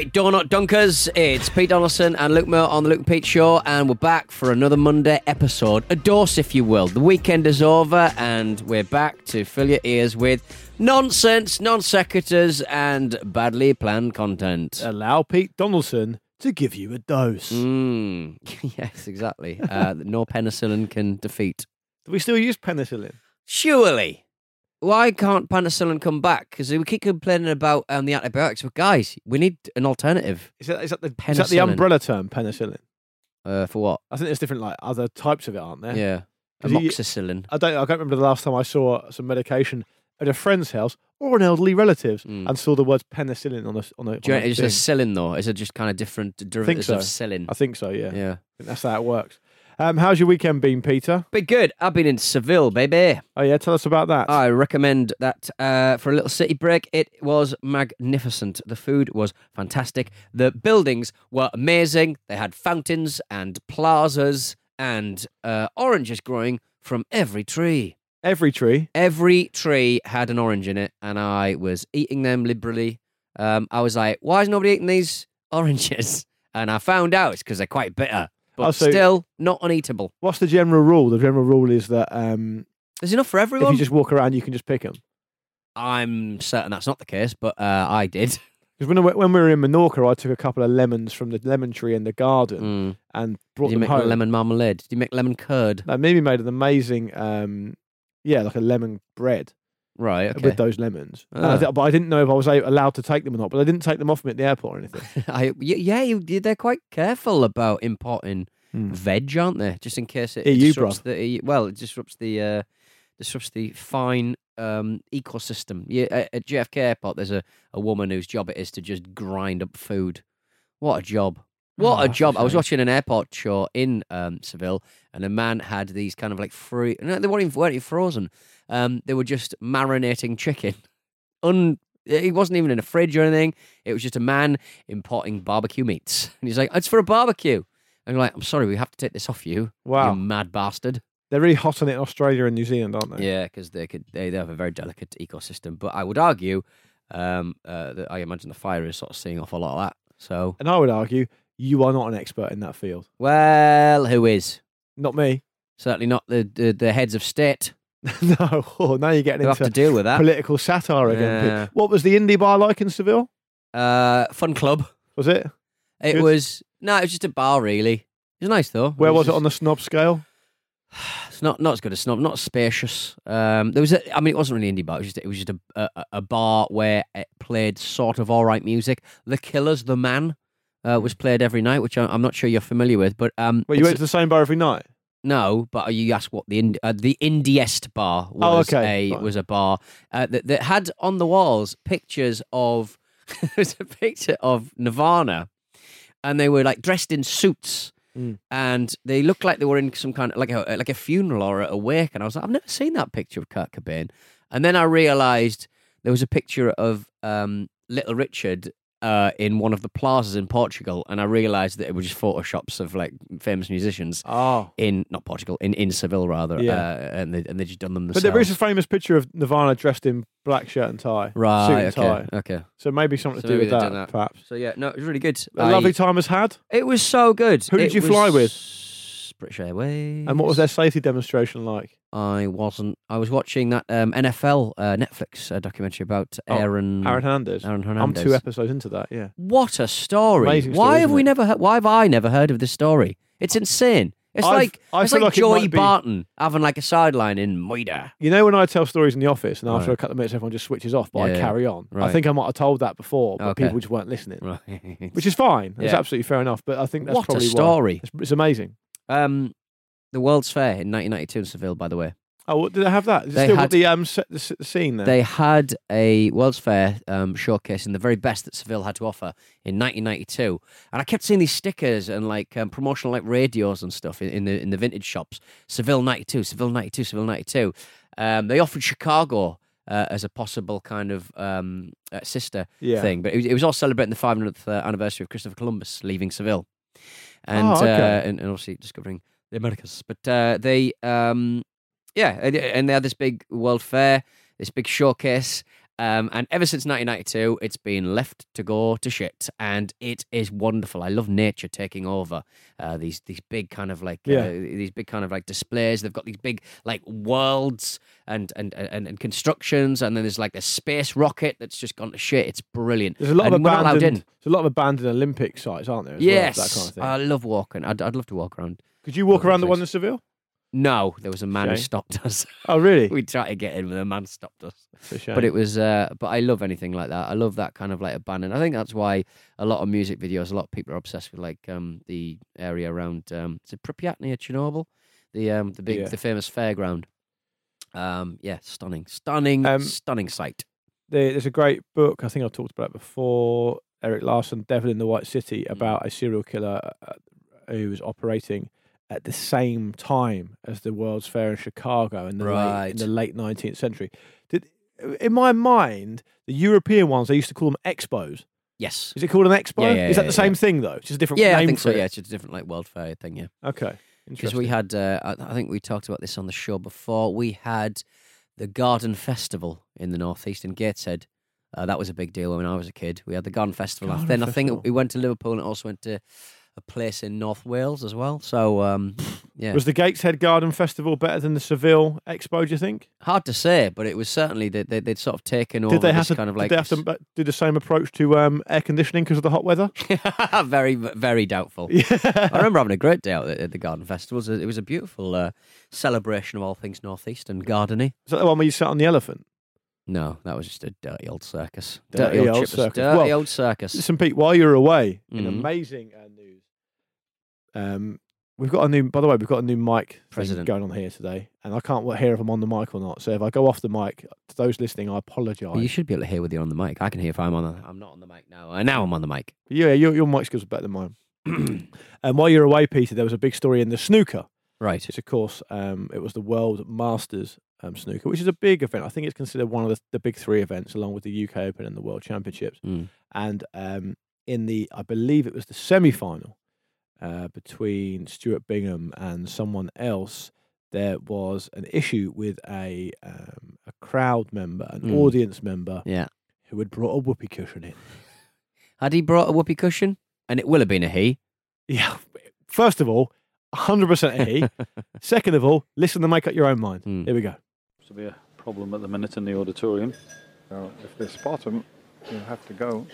right, Donut Dunkers. It's Pete Donaldson and Luke Moore on the Luke and Pete Show, and we're back for another Monday episode. A dose, if you will. The weekend is over, and we're back to fill your ears with nonsense, non sequiturs, and badly planned content. Allow Pete Donaldson to give you a dose. Mm, yes, exactly. Uh, no penicillin can defeat. Do we still use penicillin? Surely. Why can't penicillin come back? Because we keep complaining about um, the antibiotics, but guys, we need an alternative. Is that, is that, the, is that the umbrella term, penicillin? Uh, for what? I think there's different like other types of it, aren't there? Yeah. 'Cause you- Amoxicillin. I don't. I can't remember the last time I saw some medication at a friend's house or an elderly relative's Mm. and saw the words penicillin on a on a. Do you on know, a is it psyllin though? Is it just kind of different derivatives of so. psyllin? I think so. Yeah. Yeah. I think that's how it works. Um, how's your weekend been, Peter? But good. I've been in Seville, baby. Oh yeah, tell us about that. I recommend that uh, for a little city break. It was magnificent. The food was fantastic. The buildings were amazing. They had fountains and plazas and uh, oranges growing from every tree. Every tree. Every tree had an orange in it, and I was eating them liberally. Um, I was like, why is nobody eating these oranges? And I found out it's because they're quite bitter, but Oh, so- still not uneatable. What's the general rule? The general rule is that um, There's enough for everyone. if you just walk around, you can just pick them. I'm certain that's not the case, but uh, I did. Because when, when we were in Menorca, I took a couple of lemons from the lemon tree in the garden Mm. and brought Did you them make home. lemon marmalade? Did you make lemon curd? Mimi made an amazing, um, yeah, like a lemon bread Right, okay. with those lemons. I Ah. but I didn't know if I was allowed to take them or not. But I didn't take them off me at the airport or anything. I, yeah, you, they're quite careful about importing Hmm. veg, aren't they? Just in case it EU, disrupts the well, it disrupts the uh, disrupts the fine um, ecosystem. Yeah, at, at JFK Airport, there's a, a woman whose job it is to just grind up food. What a job! What Oh, a job! I was watching an airport show in um, Seville, and a man had these kind of like free. No, they weren't even, weren't even frozen. Um, they were just marinating chicken. Un. He wasn't even in a fridge or anything. It was just a man importing barbecue meats, and he's like, "It's for a barbecue." And you're like, "I'm sorry, we have to take this off you, Wow. you mad bastard." They're really hot on it in Australia and New Zealand, aren't they? Yeah, because they could they, they have a very delicate ecosystem. But I would argue um, uh, that I imagine the fire is sort of seeing off a lot of that. So, And I would argue you are not an expert in that field. well, who is? Not me. Certainly not the the, the heads of state no. Oh, now you're getting who have to into deal with that. political satire again. Yeah. What was the indie bar like in Seville? Uh, fun club. Was it? It Good. was no, it was just a bar really. It was nice though. Where was it just- on the snob scale? It's not not as good as snob, not spacious. Um, there was, a, I mean, it wasn't really indie bar. It was just, it was just a, a a bar where it played sort of all right music. The Killers, The Man, uh, was played every night, which I, I'm not sure you're familiar with. But um, Well, you went to the same bar every night. No, but you asked what the ind- uh, the indiest bar was. Oh, okay, a was a bar uh, that that had on the walls pictures of there was a picture of Nirvana, and they were like dressed in suits. Mm. And they looked like they were in some kind of like a like a funeral or a wake, and I was like, I've never seen that picture of Kurt Cobain. And then I realised there was a picture of um, Little Richard uh, in one of the plazas in Portugal, and I realised that it was just photoshops of like famous musicians Oh. in not Portugal, in, in Seville rather. Yeah. Uh, and they and they just done them But themselves. there is a famous picture of Nirvana dressed in black shirt and tie. Suit right. and Okay. tie. Okay. So maybe something So to do maybe with they've that, done that. perhaps. So yeah, no, it was really good. A I- lovely time has had. It was so good. Who did It you fly was with? British Airways. And what was their safety demonstration like? I wasn't. I was watching that um, NFL uh, Netflix uh, documentary about Oh, Aaron. Aaron Hernandez. Aaron Hernandez. I'm two episodes into that, yeah. What a story! Amazing why story, have we it? never? He- why have I never heard of this story? It's insane. It's I've- like I it's like, like it Joey be- Barton having like a sideline in Moida. You know when I tell stories in the office and after Right. a couple of minutes everyone just switches off, but I Yeah, yeah. carry on. I think I might have told that before, but Okay. people just weren't listening. Right. Which is fine. It's Yeah. absolutely fair enough. But I think that's what a probably why. story. It's, it's amazing. Um, the World's Fair in 1992 in Seville, by the way. Oh, did they have that? Is They still had- the um the, scene there? They had a World's Fair um, showcasing the very best that Seville had to offer in 1992, and I kept seeing these stickers and like um, promotional like radios and stuff in, in the in the vintage shops. Seville 92, Seville 92, Seville 92. Um, they offered Chicago uh, as a possible kind of um, uh, sister yeah. thing, but it was, it was all celebrating the 500th uh, anniversary of Christopher Columbus leaving Seville, and Oh, okay. uh, and, and obviously discovering the Americas. But uh, they, um, yeah, and, and they had this big world fair, this big showcase, Um, and ever since 1992, it's been left to go to shit, and it is wonderful. I love nature taking over. Uh, these these big kind of like Yeah. uh, these big kind of like displays. They've got these big like worlds and and, and and constructions, and then there's like a space rocket that's just gone to shit. It's brilliant. There's a lot and of we're not allowed abandoned. There's a lot of abandoned Olympic sites, aren't there? as Yes, well, kind of. I love walking. I'd, I'd love to walk around. Could you walk around the one in. Seville? No, there was a man who stopped us. Oh, really? we tried to get in, but the man stopped us. Shame. But it was, uh, but I love anything like that. I love that kind of like abandoned. I think that's why a lot of music videos, a lot of people are obsessed with like um, the area around. Um, is it Pripyat near Chernobyl? The um, the big, Yeah. the famous fairground. Um, yeah, stunning, stunning, Um, stunning sight. There's a great book. I think I've talked about it before. Erik Larson, Devil in the White City, Mm. about a serial killer uh, who was operating at the same time as the World's Fair in Chicago in the late, in the late 19th century. Did in my mind the European ones they used to call them expos. Yes. Is it called an expo? Yeah, yeah, Is that yeah, the same thing though? It's just a different Yeah, name I think for so. it. Yeah, it's just a different like World Fair thing. Yeah. Okay. Because we had, uh, I, I think we talked about this on the show before. We had the Garden Festival in the northeast in Gateshead. Uh, that was a big deal when I was a kid. We had the Garden Festival. Garden then I Festival. think we went to Liverpool and also went to a place in North Wales as well. So um, yeah, Was the Gateshead Garden Festival better than the Seville Expo? Do you think? hard to say, but it was certainly that they, they'd sort of taken over Did they have to? kind of like did they have to do the same approach to um, air conditioning because of the hot weather? very very doubtful. Yeah. I remember having a great day out at the Garden Festival. It was a, it was a beautiful uh, celebration of all things northeast and gardeny. Is that the one where you sat on the elephant? No, that was just a dirty old circus. Dirty Dirty, old old, circus. Dirty Well, old circus. Listen, Pete, while you're away, in Mhm. amazing uh, news, um, we've got a new. By the way, we've got a new mic President. going on here today, and I can't hear if I'm on the mic or not. So if I go off the mic, to those listening, I apologise. Well, you should be able to hear whether you're on the mic. I can hear if I'm on. The, I'm not on the mic now. Uh, now I'm on the mic. Yeah, your your mic skills are better than mine. and while you're away, Peter, there was a big story in the snooker. right. It's of course, um, it was the World Masters um, snooker, which is a big event. I think it's considered one of the, the big three events, along with the UK Open and the World Championships. Mm. And um, in the, I believe it was the semi final uh, between Stuart Bingham and someone else, there was an issue with a um, a crowd member, an Mm. audience member, Yeah. who had brought a whoopee cushion in. Had he brought a whoopee cushion? And it will have been a he. Yeah. First of all, 100% a he. Second of all, listen and make up your own mind. Mm. Here we go. to be a problem at the minute in the auditorium. So if they spot him, he'll have to go.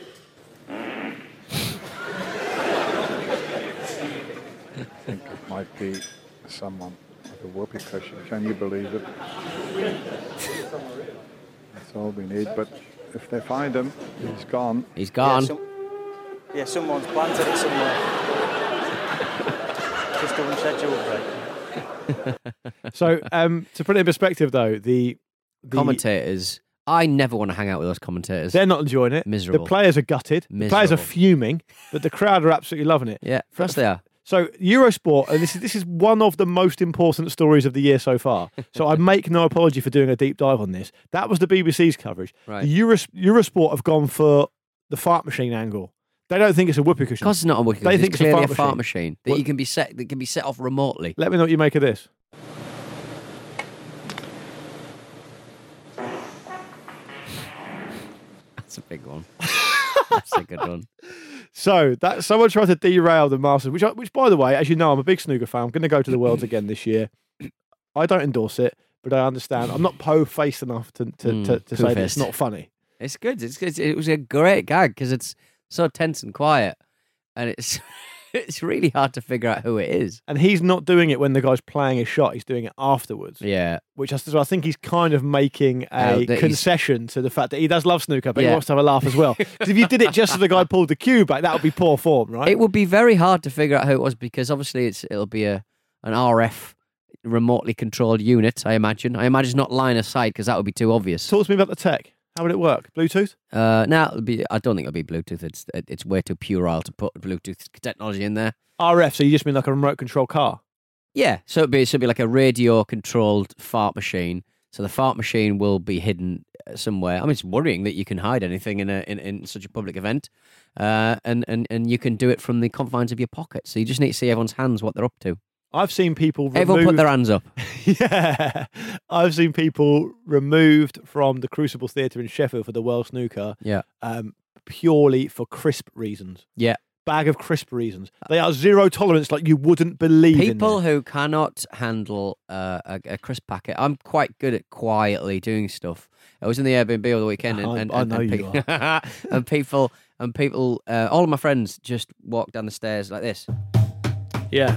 Think it might be someone with a whoopee cushion. Can you believe it? That's all we need. But if they find him, he's gone. He's gone. Yeah, some- yeah, someone's planted it somewhere. Just a schedule break. So, um, to put it in perspective, though, the, the Commentators. I never want to hang out with those commentators. they're not enjoying it. Miserable. The players are gutted. The players are fuming, but the crowd are absolutely loving it. yeah, of course they are. So Eurosport, and this is this is one of the most important stories of the year so far. So I make no apology for doing a deep dive on this. That was the BBC's coverage. Right. The Euros, Eurosport have gone for the fart machine angle. They don't think it's a whoopee cushion. Because it's not a whoopee They think It's it's a clearly fart a fart machine. machine that Well- you can be set that can be set off remotely. Let me know what you make of this. That's a big one. That's a good one. So that someone tried to derail the Masters, which, I, which by the way, as you know, I'm a big snooker fan. I'm going to go to the Worlds again this year. I don't endorse it, but I understand. I'm not po-faced enough to to, Mm, to, to say that it's not funny. It's good. It's good. It was a great gag because it's so tense and quiet, and it's it's really hard to figure out who it is. And he's not doing it when the guy's playing a shot. He's doing it afterwards. Yeah, which I, so I think he's kind of making a he's- concession to the fact that he does love snooker, but he wants to have a laugh as well. 'Cause if you did it just as the guy pulled the cue back, that would be poor form, right? it would be very hard to figure out who it was because obviously it's it'll be a an RF remotely controlled unit. I imagine. I imagine it's not line of sight because that would be too obvious. Talk to me about the tech. How would it work? Bluetooth? Uh, now it'll be. I don't think it'll be Bluetooth. It's it's way too puerile to put Bluetooth technology in there. RF, so you just mean like a remote control car? Yeah, so it'd be, so it'd be like a radio controlled fart machine. So the fart machine will be hidden uh, somewhere. I mean, it's worrying that you can hide anything in a in, in such a public event, uh, and and and you can do it from the confines of your pocket. So you just need to see everyone's hands what they're up to. I've seen people Everyone put their hands up. yeah, I've seen people removed from the Crucible Theatre in Sheffield for the World Snooker Yeah. um, purely for crisp reasons. Yeah. Bag of crisp reasons. They are zero tolerance, like you wouldn't believe. People who cannot handle uh, a, a crisp packet. I'm quite good at quietly doing stuff. I was in the Airbnb all the weekend, and, I- and, I and, know and, you pe- and people and people, uh, all of my friends just walked down the stairs like this. yeah.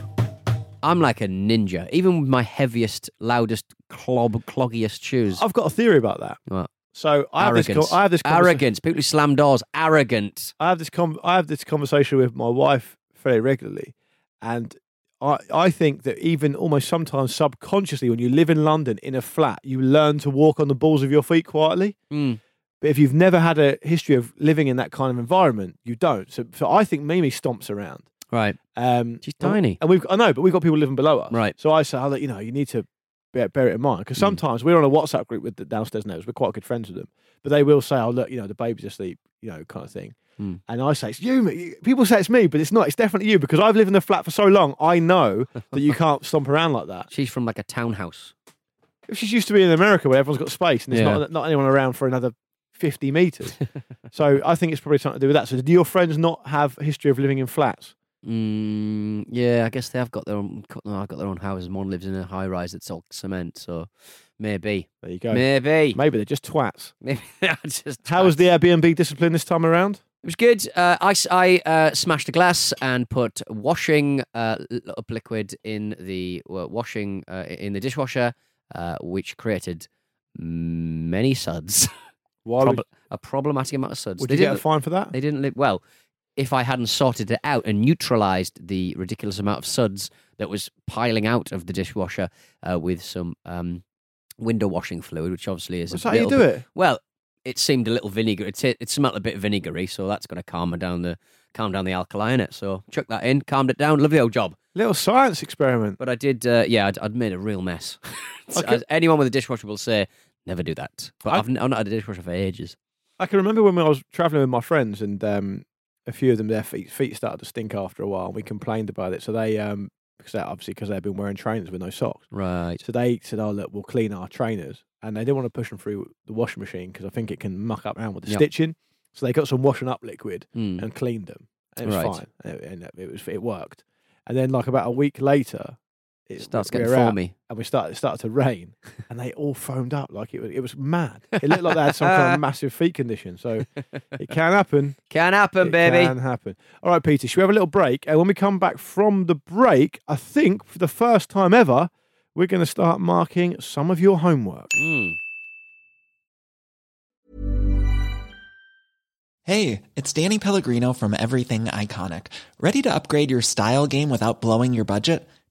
I'm like a ninja, even with my heaviest, loudest, clog, cloggiest shoes. I've got a theory about that. What? So I have this. I have this. Arrogance. People who slam doors. Arrogant. I have this. Com- I have this conversation with my wife very regularly, and I I think that even almost sometimes subconsciously, when you live in London in a flat, you learn to walk on the balls of your feet quietly. Mm. But if you've never had a history of living in that kind of environment, you don't. So, so I think Mimi stomps around. Right. Um, She's tiny. and we've I know, but we've got people living below us. Right. So I say, oh, look, you know, you need to bear, bear it in mind because Mm. sometimes we're on a WhatsApp group with the downstairs neighbours. We're quite good friends with them, but they will say, oh, look, you know, the baby's asleep, you know, kind of thing. Mm. And I say, it's you. People say it's me, but it's not. It's definitely you because I've lived in the flat for so long. I know that you can't stomp around like that. She's from like a townhouse. If she's used to be in America where everyone's got space and there's Yeah. not, not anyone around for another 50 metres. so I think it's probably something to do with that. So do your friends not have a history of living in flats? Mm, yeah, I guess they have got their own. No, I've got their own houses. One lives in a high rise that's all cement, so maybe, There you go. maybe, Maybe they're just twats. maybe. they're just How was the Airbnb discipline this time around? It was good. Uh, I I, uh, smashed a glass and put washing uh, up liquid in the washing uh, in the dishwasher, uh, which created many suds. Why would, a problematic amount of suds. would They you get a fine for that? They didn't live well. If I hadn't sorted it out and neutralized the ridiculous amount of suds that was piling out of the dishwasher uh, with some um, window washing fluid, which obviously is That's how you do bit- it. Well, it seemed a little vinegar. It it smelled a bit vinegary, so that's going to calm down the calm down the alkali in it. So chuck that in, calmed it down. Lovely old job. Little science experiment. But I did, uh, yeah, I'd, I'd made a real mess. Okay. anyone with a dishwasher will say, never do that. But I- I've not had a dishwasher for ages. I can remember when I was traveling with my friends, and um, a few of them, their feet feet started to stink after a while, and we complained about it. So they, um, because they, obviously because they've been wearing trainers with no socks, Right. so they said, "Oh look, we'll clean our trainers," and they didn't want to push them through the washing machine because I think it can muck up around with the Yep. stitching. So they got some washing up liquid Mm. and cleaned them, and it was Right. fine, and, and it was it worked. And then like about a week later, it Starts getting were out, foamy. and we started it started to rain, and they all foamed up like it was it was mad. It looked like they had some kind of massive feet condition. So it can happen. Can happen, it baby. can happen. All right, Peter. Should we have a little break? And when we come back from the break, I think for the first time ever, we're going to start marking some of your homework. Mm. Hey, it's Danny Pellegrino from Everything Iconic. Ready to upgrade your style game without blowing your budget?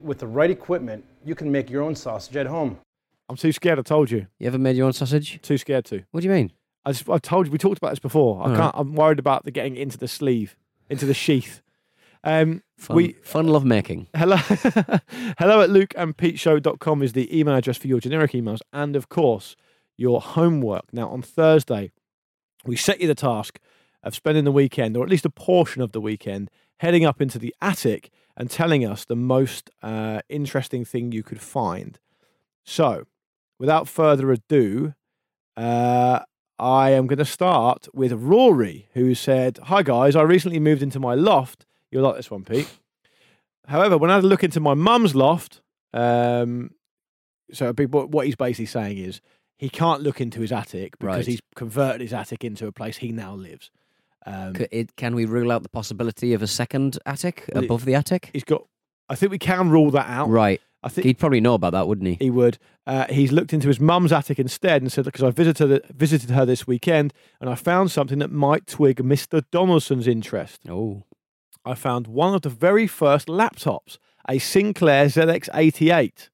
With the right equipment, you can make your own sausage at home. I'm too scared. I told you. You ever made your own sausage? Too scared to. What do you mean? I just, I told you. We talked about this before. I All right. can't. I'm worried about the getting into the sleeve, into the sheath. Um, Fun, we fun love making. hello, hello at lukeandpeteshow.com is the email address for your generic emails, and of course your homework. Now on Thursday, we set you the task of spending the weekend, or at least a portion of the weekend, heading up into the attic and telling us the most uh, interesting thing you could find. So, without further ado, uh, I am going to start with Rory, who said, Hi guys, I recently moved into my loft. You'll like this one, Pete. However, when I had a look into my mum's loft, um, so what what he's basically saying is he can't look into his attic because Right. he's converted his attic into a place he now lives. Um, C- it, can we rule out the possibility of a second attic Well, it- above the attic? he's got. I think we can rule that out. Right. I think He'd probably know about that, wouldn't he? he would. Uh, he's looked into his mum's attic instead and said, because I visited visited her this weekend and I found something that might twig Mr. Donaldson's interest. Oh. I found one of the very first laptops a Sinclair ZX88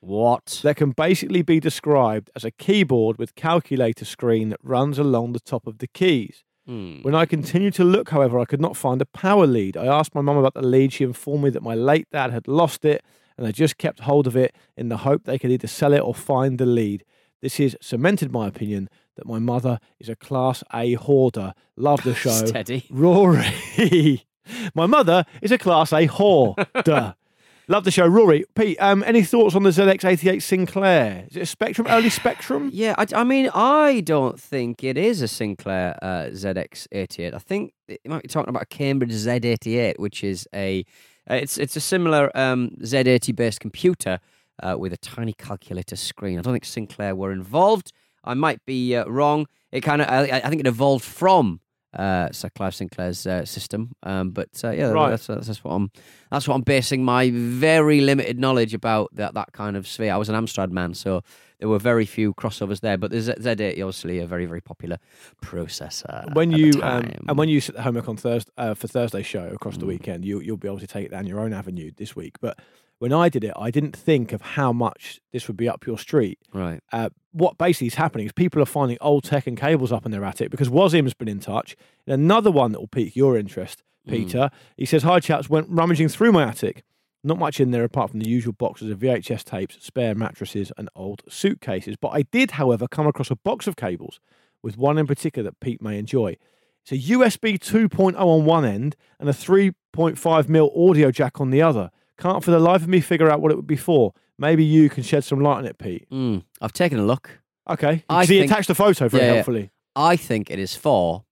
What? that can basically be described as a keyboard with calculator screen that runs along the top of the keys. Hmm. When I continued to look, however, I could not find a power lead. I asked my mum about the lead. She informed me that my late dad had lost it and they just kept hold of it in the hope they could either sell it or find the lead. This has cemented my opinion that my mother is a class A hoarder. Love the show. Steady. Rory. my mother is a class A hoarder. Love the show. Rory, Pete, um, any thoughts on the ZX88 Sinclair? Is it a Spectrum, early Spectrum? Yeah, I, I mean, I don't think it is a Sinclair uh, ZX88. I think it might be talking about a Cambridge Z88, which is a uh, it's it's a similar um, Z80 based computer uh, with a tiny calculator screen. I don't think Sinclair were involved. I might be uh, wrong. It kind of I, I think it evolved from uh, Sir Clive Sinclair's uh, system. Um, but uh, yeah, Right. that's, that's that's what I'm that's what I'm basing my very limited knowledge about that that kind of sphere. I was an Amstrad man, so there were very few crossovers there. But the Z- Z80 obviously a very very popular processor. when the you um, and when you sit at homework on Thursday uh, for Thursday's show across the Mm. weekend, you you'll be able to take it down your own avenue this week. But when I did it, I didn't think of how much this would be up your street. right, Uh, what basically is happening is people are finding old tech and cables up in their attic because Wazim's been in touch. And another one that will pique your interest, Mm. Peter. He says, "Hi chaps, went rummaging through my attic. Not much in there apart from the usual boxes of VHS tapes, spare mattresses, and old suitcases. But I did, however, come across a box of cables with one in particular that Pete may enjoy. It's a USB 2.0 on one end and a 3.5 mil audio jack on the other. Can't for the life of me figure out what it would be for. Maybe you can shed some light on it, Pete. Mm, I've taken a look. Okay. I see. think- attached a photo very Yeah, yeah. helpfully. I think it is for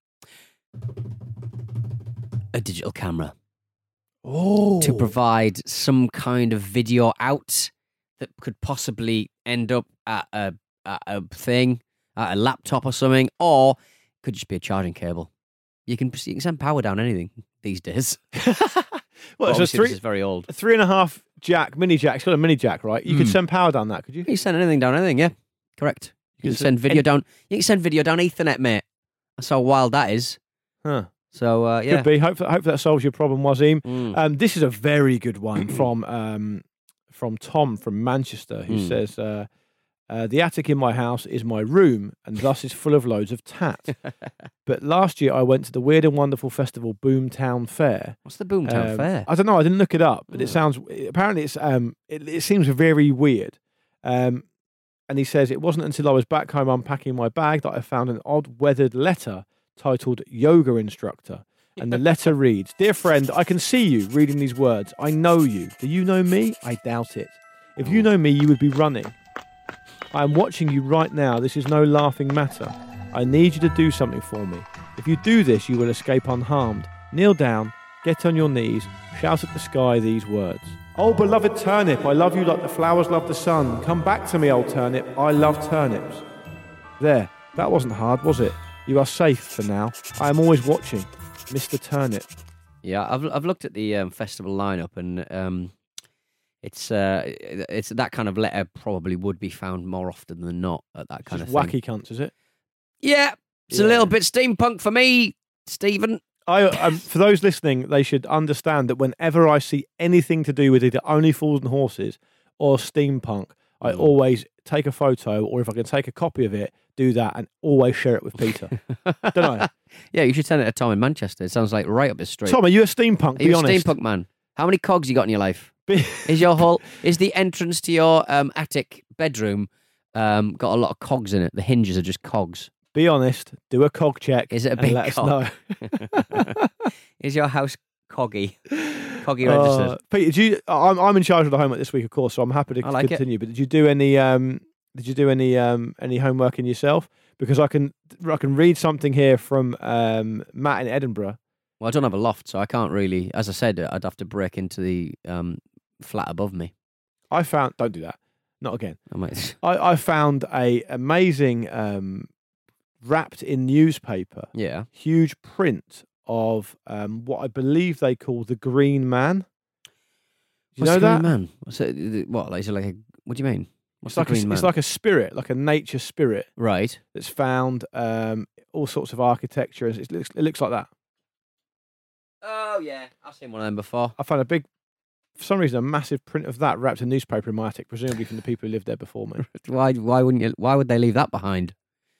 a digital camera. Oh, to provide some kind of video out that could possibly end up at a, at a thing, at a laptop or something, or could just be a charging cable. You can you can send power down anything these days. well, it's a three, this is very old. a three and a half jack mini jack. It's got a mini jack, right? You could Hmm. send power down that, could you? You can send anything down anything, yeah. Correct. You can Is it send video any- down. You can send video down Ethernet, mate. That's how wild that is. Huh. So uh, yeah. Could be. Hope, hope that solves your problem, Wazim. Mm. Um, this is a very good one from um, from Tom from Manchester, who Hmm. says uh, uh, the attic in my house is my room, and thus is full of loads of tat. but last year I went to the weird and wonderful festival Boomtown Fair. What's the Boomtown Um, Fair? I don't know. I didn't look it up, but Oh. it sounds apparently it's um it, it seems very weird. Um, and he says it wasn't until I was back home unpacking my bag that I found an odd weathered letter titled "Yoga Instructor." And the letter reads, "Dear friend, I can see you reading these words. I know you. Do you know me? I doubt it. If you know me, you would be running. I am watching you right now. This is no laughing matter. I need you to do something for me. If you do this, you will escape unharmed. Kneel down, get on your knees, shout at the sky these words. Oh, beloved turnip, I love you like the flowers love the sun. Come back to me, old turnip. I love turnips. There, that wasn't hard, was it? You are safe for now. I am always watching. Mr. Turnip. Yeah, I've I've looked at the um, festival lineup, and um, it's uh, it's that kind of letter probably would be found more often than not at that kind of thing. wacky cunts, is it? Yeah, it's a little bit steampunk for me, Stephen. I, um, for those listening, they should understand that whenever I see anything to do with either Only Fools and Horses or steampunk, I Mm. always take a photo, or if I can take a copy of it, do that and always share it with Peter. Don't I? Yeah, you should send it to Tom in Manchester. It sounds like right up his street. Tom, are you a steampunk? Are Be you a honest. steampunk man? How many cogs you got in your life? Is your whole is the entrance to your um, attic bedroom um, got a lot of cogs in it? The hinges are just cogs. be honest. Do a cog check. Is it a and big let cog? us know. is your house coggy? Coggy Uh, registered? Pete, did you? I'm I'm in charge of the homework this week, of course, so I'm happy to like it. continue. But did you do any? Um, did you do any um, any homework in yourself? Because I can I can read something here from um, Matt in Edinburgh. Well, I don't have a loft, so I can't really. As I said, I'd have to break into the um, flat above me. I found. Don't do that. Not again. I might. I, I found a amazing um, wrapped in newspaper, Yeah. huge print of um, what I believe they call the Green Man. Do you What's know the Green that? Man? What's it? What? Like, is it like a? What do you mean? What's It's like a, Green it's like a spirit, like a nature spirit right. that's found um, all sorts of architecture. It looks, it looks like that. Oh yeah, I've seen one of them before. I found a big for some reason, a massive print of that wrapped in newspaper in my attic, presumably from the people who lived there before me. Why? Why wouldn't you? Why would they leave that behind?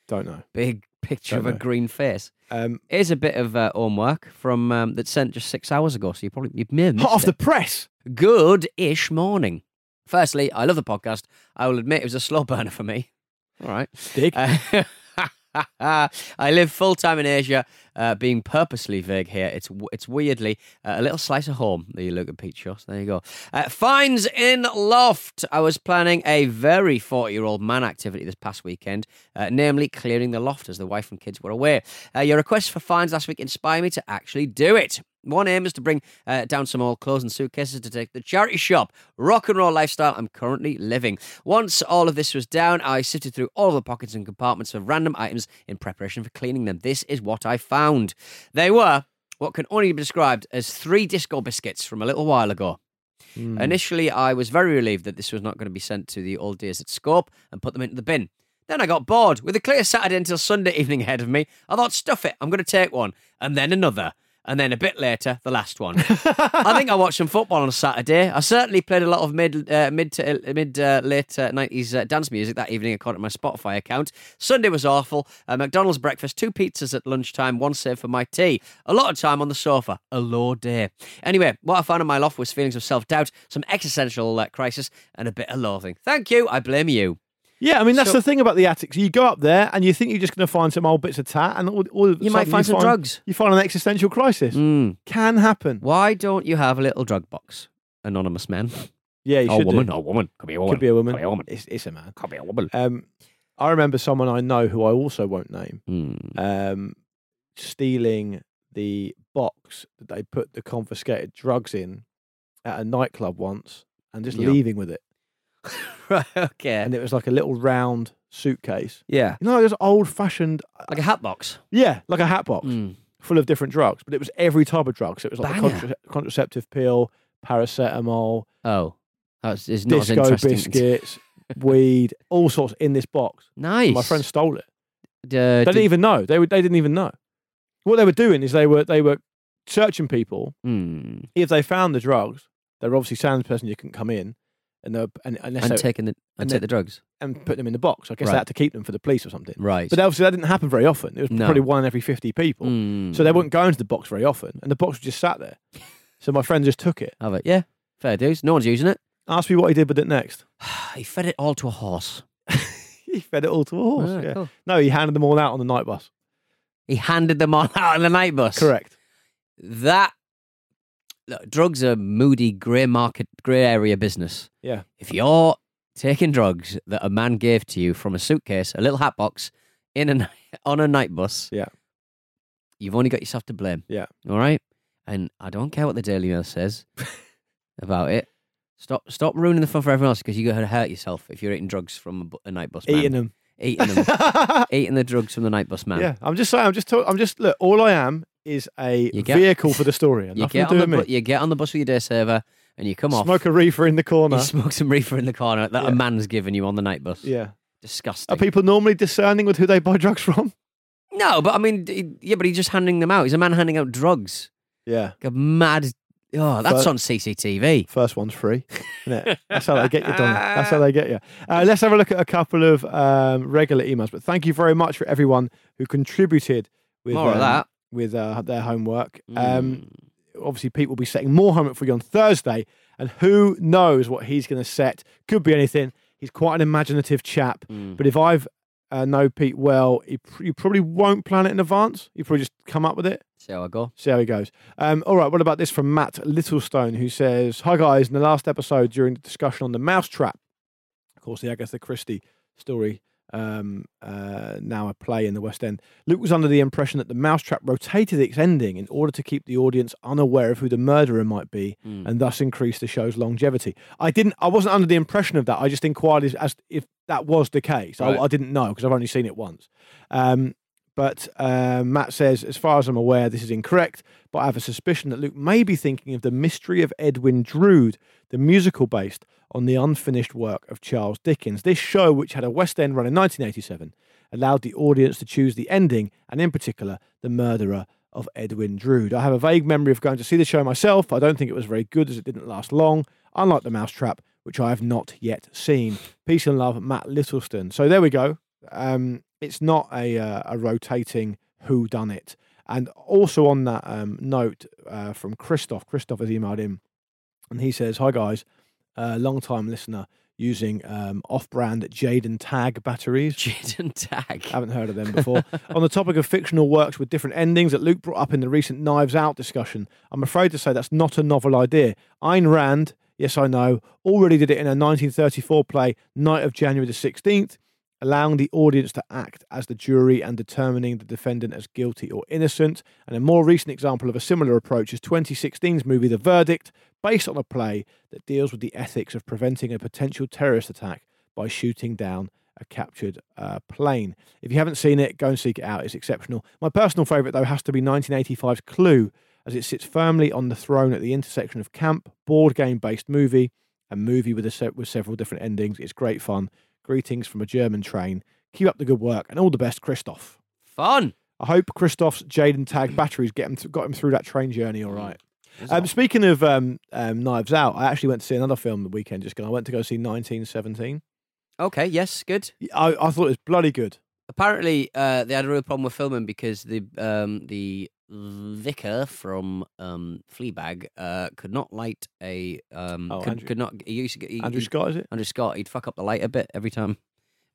Don't know. Big picture Don't of a know. green face. Um, Here's a bit of uh, homework from um, that's sent just six hours ago. So you probably you may have hot off missed the press. good-ish morning. Firstly, I love the podcast. I will admit it was a slow burner for me. All right. Dig. Uh, I live full time in Asia, uh, being purposely vague here. It's it's weirdly uh, a little slice of home. There you look at Pete Shoss. There you go. Uh, in loft. I was planning a very 40 year old man activity this past weekend, uh, namely clearing the loft as the wife and kids were away. Uh, your request for fines last week inspired me to actually do it. One aim is to bring uh, down some old clothes and suitcases to take to the charity shop. Rock and roll lifestyle I'm currently living. Once all of this was down, I sifted through all the pockets and compartments of random items in preparation for cleaning them. This is what I found. They were what can only be described as three disco biscuits from a little while ago. Hmm. Initially, I was very relieved that this was not going to be sent to the old days at Scope and put them into the bin. Then I got bored. With a clear Saturday until Sunday evening ahead of me, I thought, stuff it, I'm going to take one. And then another. And then a bit later, the last one. I think I watched some football on Saturday. I certainly played a lot of mid, uh, mid to uh, mid uh, late uh, nineties uh, dance music that evening, according to my Spotify account. Sunday was awful. Uh, McDonald's breakfast, two pizzas at lunchtime, one save for my tea. A lot of time on the sofa. A low day. Anyway, what I found in my loft was feelings of self doubt, some existential uh, crisis, and a bit of loathing. Thank you. I blame you. Yeah, I mean that's So- the thing about the attics. You go up there and you think you're just going to find some old bits of tat, and all, all You might find some drugs. You find an existential crisis. Mm. Can happen. Why don't you have a little drug box, anonymous man? Yeah, you or should. woman? Do. Or woman? Could be a woman. Could be a woman. Could be a woman. It's, it's a man. Could be a woman. Um, I remember someone I know who I also won't name Mm. um, stealing the box that they put the confiscated drugs in at a nightclub once and just Yeah. leaving with it. right. Okay. And it was like a little round suitcase. yeah. You know, it was old fashioned. Like a hat box. Yeah, like a hat box Mm. full of different drugs, but it was every type of drug. So it was like a contra- contraceptive pill, paracetamol, Oh. That's it's not disco biscuits, weed, all sorts in this box. Nice. My friend stole it. Uh, They did- didn't even know. They were, they didn't even know. What they were doing is they were they were searching people. Mm. If they found the drugs, they were obviously saying the person you couldn't come in, and they were, and unless And taking the and, and take the drugs. and put them in the box. I guess Right. they had to keep them for the police or something. Right. But obviously that didn't happen very often. It was No. probably one in every fifty people. Mm. So they wouldn't go into the box very often, and the box just sat there. So my friend just took it. have it. Yeah. Fair dues. No one's using it. Ask me what he did with it next. he fed it all to a horse. he fed it all to a horse. Ah, yeah. cool. No, he handed them all out on the night bus. He handed them all out on the night bus. Correct. That look, drugs are moody, grey market, grey area business. Yeah. If you're taking drugs that a man gave to you from a suitcase, a little hat box, in a on a night bus, Yeah. you've only got yourself to blame. Yeah. All right. And I don't care what the Daily Mail says about it. Stop, stop ruining the fun for everyone else because you're going to hurt yourself if you're eating drugs from a, bu- a night bus. Man. Eating them. Eating them, eating the drugs from the night bus man. Yeah, I'm just saying. I'm just. Talk, I'm just. Look, all I am is a get- vehicle for the story. You get, on the, bu- you get on the bus with your day server and you come off. Smoke a reefer in the corner. You smoke some reefer in the corner that Yeah. a man's given you on the night bus. Yeah. Disgusting. Are people normally discerning with who they buy drugs from? no, but I mean, yeah, but he's just handing them out. He's a man handing out drugs. Yeah. Like a mad. Oh, that's But- on CCTV. First one's free. Isn't it? That's how they get you, Donald. That's how they get you. Uh, let's have a look at a couple of um, regular emails. But thank you very much for everyone who contributed with More of um, that. with uh, their homework. Um, Mm. obviously, Pete will be setting more homework for you on Thursday, and who knows what he's going to set? Could be anything. He's quite an imaginative chap. Mm. But if I've uh, know Pete well, he pr- you probably won't plan it in advance. You probably just come up with it. See how I go. See how he goes. Um, all right, what about this from Matt Littlestone, who says, Hi guys, in the last episode during the discussion on the mousetrap, of course, the Agatha Christie story, um, uh, now a play in the West End, Luke was under the impression that the mousetrap rotated its ending in order to keep the audience unaware of who the murderer might be Mm. and thus increase the show's longevity. I didn't, I wasn't under the impression of that. I just inquired as, as if that was the case. Right. I, I didn't know because I've only seen it once. Um, but uh, Matt says, as far as I'm aware, this is incorrect. But I have a suspicion that Luke may be thinking of the mystery of Edwin Drood, the musical based on the unfinished work of Charles Dickens. This show, which had a West End run in 1987, allowed the audience to choose the ending and, in particular, the murderer of Edwin Drood. I have a vague memory of going to see the show myself. I don't think it was very good as it didn't last long, unlike The Mousetrap, which I have not yet seen. Peace and love, Matt Littleston. So there we go. Um, it's not a, uh, a rotating who done it. And also on that um, note uh, from Christoph, Christoph has emailed in and he says, Hi guys, uh, long time listener using um, off brand Jaden Tag batteries. Jaden Tag. Haven't heard of them before. On the topic of fictional works with different endings that Luke brought up in the recent Knives Out discussion, I'm afraid to say that's not a novel idea. Ayn Rand, yes, I know, already did it in a 1934 play, Night of January the 16th, allowing the audience to act as the jury and determining the defendant as guilty or innocent. And a more recent example of a similar approach is 2016's movie The Verdict, based on a play that deals with the ethics of preventing a potential terrorist attack by shooting down a captured uh, plane. If you haven't seen it, go and seek it out. It's exceptional. My personal favourite, though, has to be 1985's Clue, as it sits firmly on the throne at the intersection of camp, board game based movie, and movie with, a se- with several different endings. It's great fun. Greetings from a German train. Keep up the good work and all the best, Christoph. Fun. I hope Christoph's Jaden Tag batteries get him th- got him through that train journey all right. Um, speaking of um, um, Knives Out, I actually went to see another film the weekend just gone. I went to go see 1917. okay, yes, good. I, I thought it was bloody good. Apparently, uh, they had a real problem with filming because the um, the vicar from um, Fleabag uh, could not light a um, Oh, could, Andrew- could not. He used to he, Andrew he- Scott, is it? Andrew Scott. He'd fuck up the light a bit every time.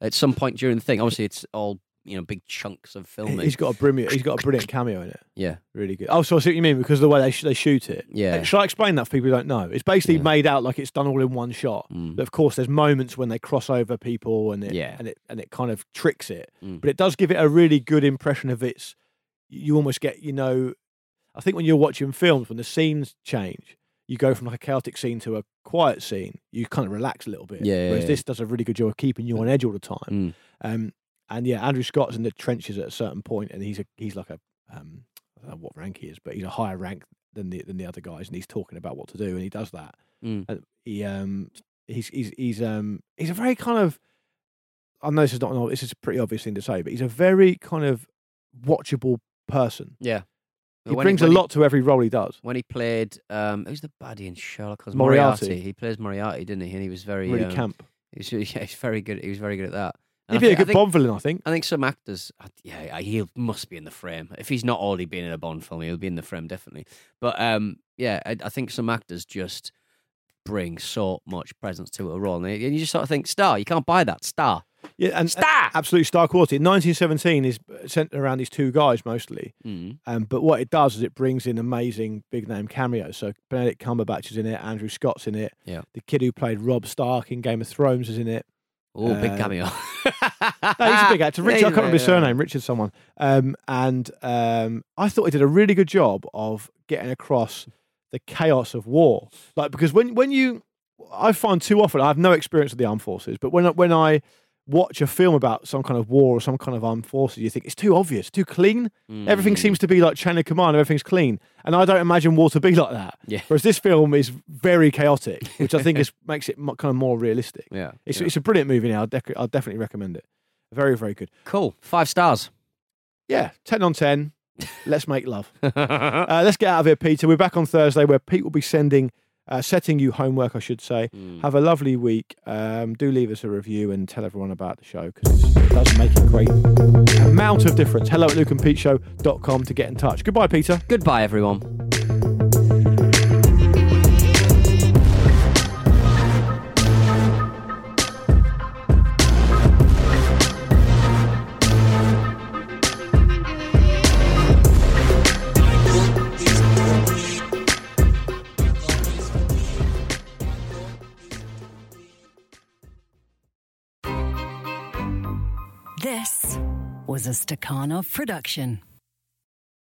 At some point during the thing, obviously it's all you know, big chunks of filming. He's got a brilliant. He's got a brilliant cameo in it. yeah, Really good. Oh, so I see what you mean because of the way they sh- they shoot it. Yeah. Shall I explain that for people who don't know? It's basically Yeah. made out like it's done all in one shot. Mm. But of course, there's moments when they cross over people and it Yeah. and it and it kind of tricks it. Mm. But it does give it a really good impression of its. You almost get you know. I think when you're watching films, when the scenes change, you go from like a chaotic scene to a quiet scene. You kind of relax a little bit. Yeah, yeah, Whereas yeah. this does a really good job of keeping you on edge all the time. Mm. Um, and yeah, Andrew Scott's in the trenches at a certain point, and he's a he's like a um, I don't know what rank he is, but he's a higher rank than the than the other guys, and he's talking about what to do, and he does that. Mm. And he um he's he's he's um he's a very kind of I know this is not an, this is a pretty obvious thing to say, but he's a very kind of watchable person. yeah. He When brings when a lot to every role he does. when he played um who's the baddie in Sherlock Holmes? Moriarty. He plays Moriarty, didn't he? And he was very Really um, camp. He's, yeah, he's very good. He was very good at that. And He'd I be a good Bond villain, I think. I think some actors, yeah, he must be in the frame. If he's not already been in a Bond film, he'll be in the frame definitely. But um, yeah, I, I think some actors just bring so much presence to a role, and you just sort of think, star, you can't buy that star. Yeah, and Star! absolute star quality. 1917 is centered around these two guys mostly. Mm. Um, but what it does is it brings in amazing big name cameos. So Benedict Cumberbatch is in it, Andrew Scott's in it. Yeah. The kid who played Robb Stark in Game of Thrones is in it. Oh, big Uh, cameo. No, he's a big actor. Richard, I can't remember his surname. Richard someone. Um, and um, I thought he did a really good job of getting across the chaos of war. Like because when when you, I find too often I have no experience with the armed forces, but when when I watch a film about some kind of war or some kind of armed forces, you think it's too obvious, too clean. Everything Mm. seems to be like chain of command. Everything's clean, and I don't imagine war to be like that. Yeah. Whereas this film is very chaotic, which I think is makes it kind of more realistic. Yeah. It's yeah. it's a brilliant movie. Now, I'll, dec- I'll definitely recommend it. Very very good. cool. Five stars. Yeah, ten on ten. Let's make love. Uh, let's get out of here, Peter. We're back on Thursday, where Pete will be sending, uh, setting you homework, I should say. Mm. Have a lovely week. Um, do leave us a review and tell everyone about the show because it does make a great amount of difference. Hello at lukeandpeteshow.com to get in touch. Goodbye, Peter. Goodbye, everyone. A Stakhanov production.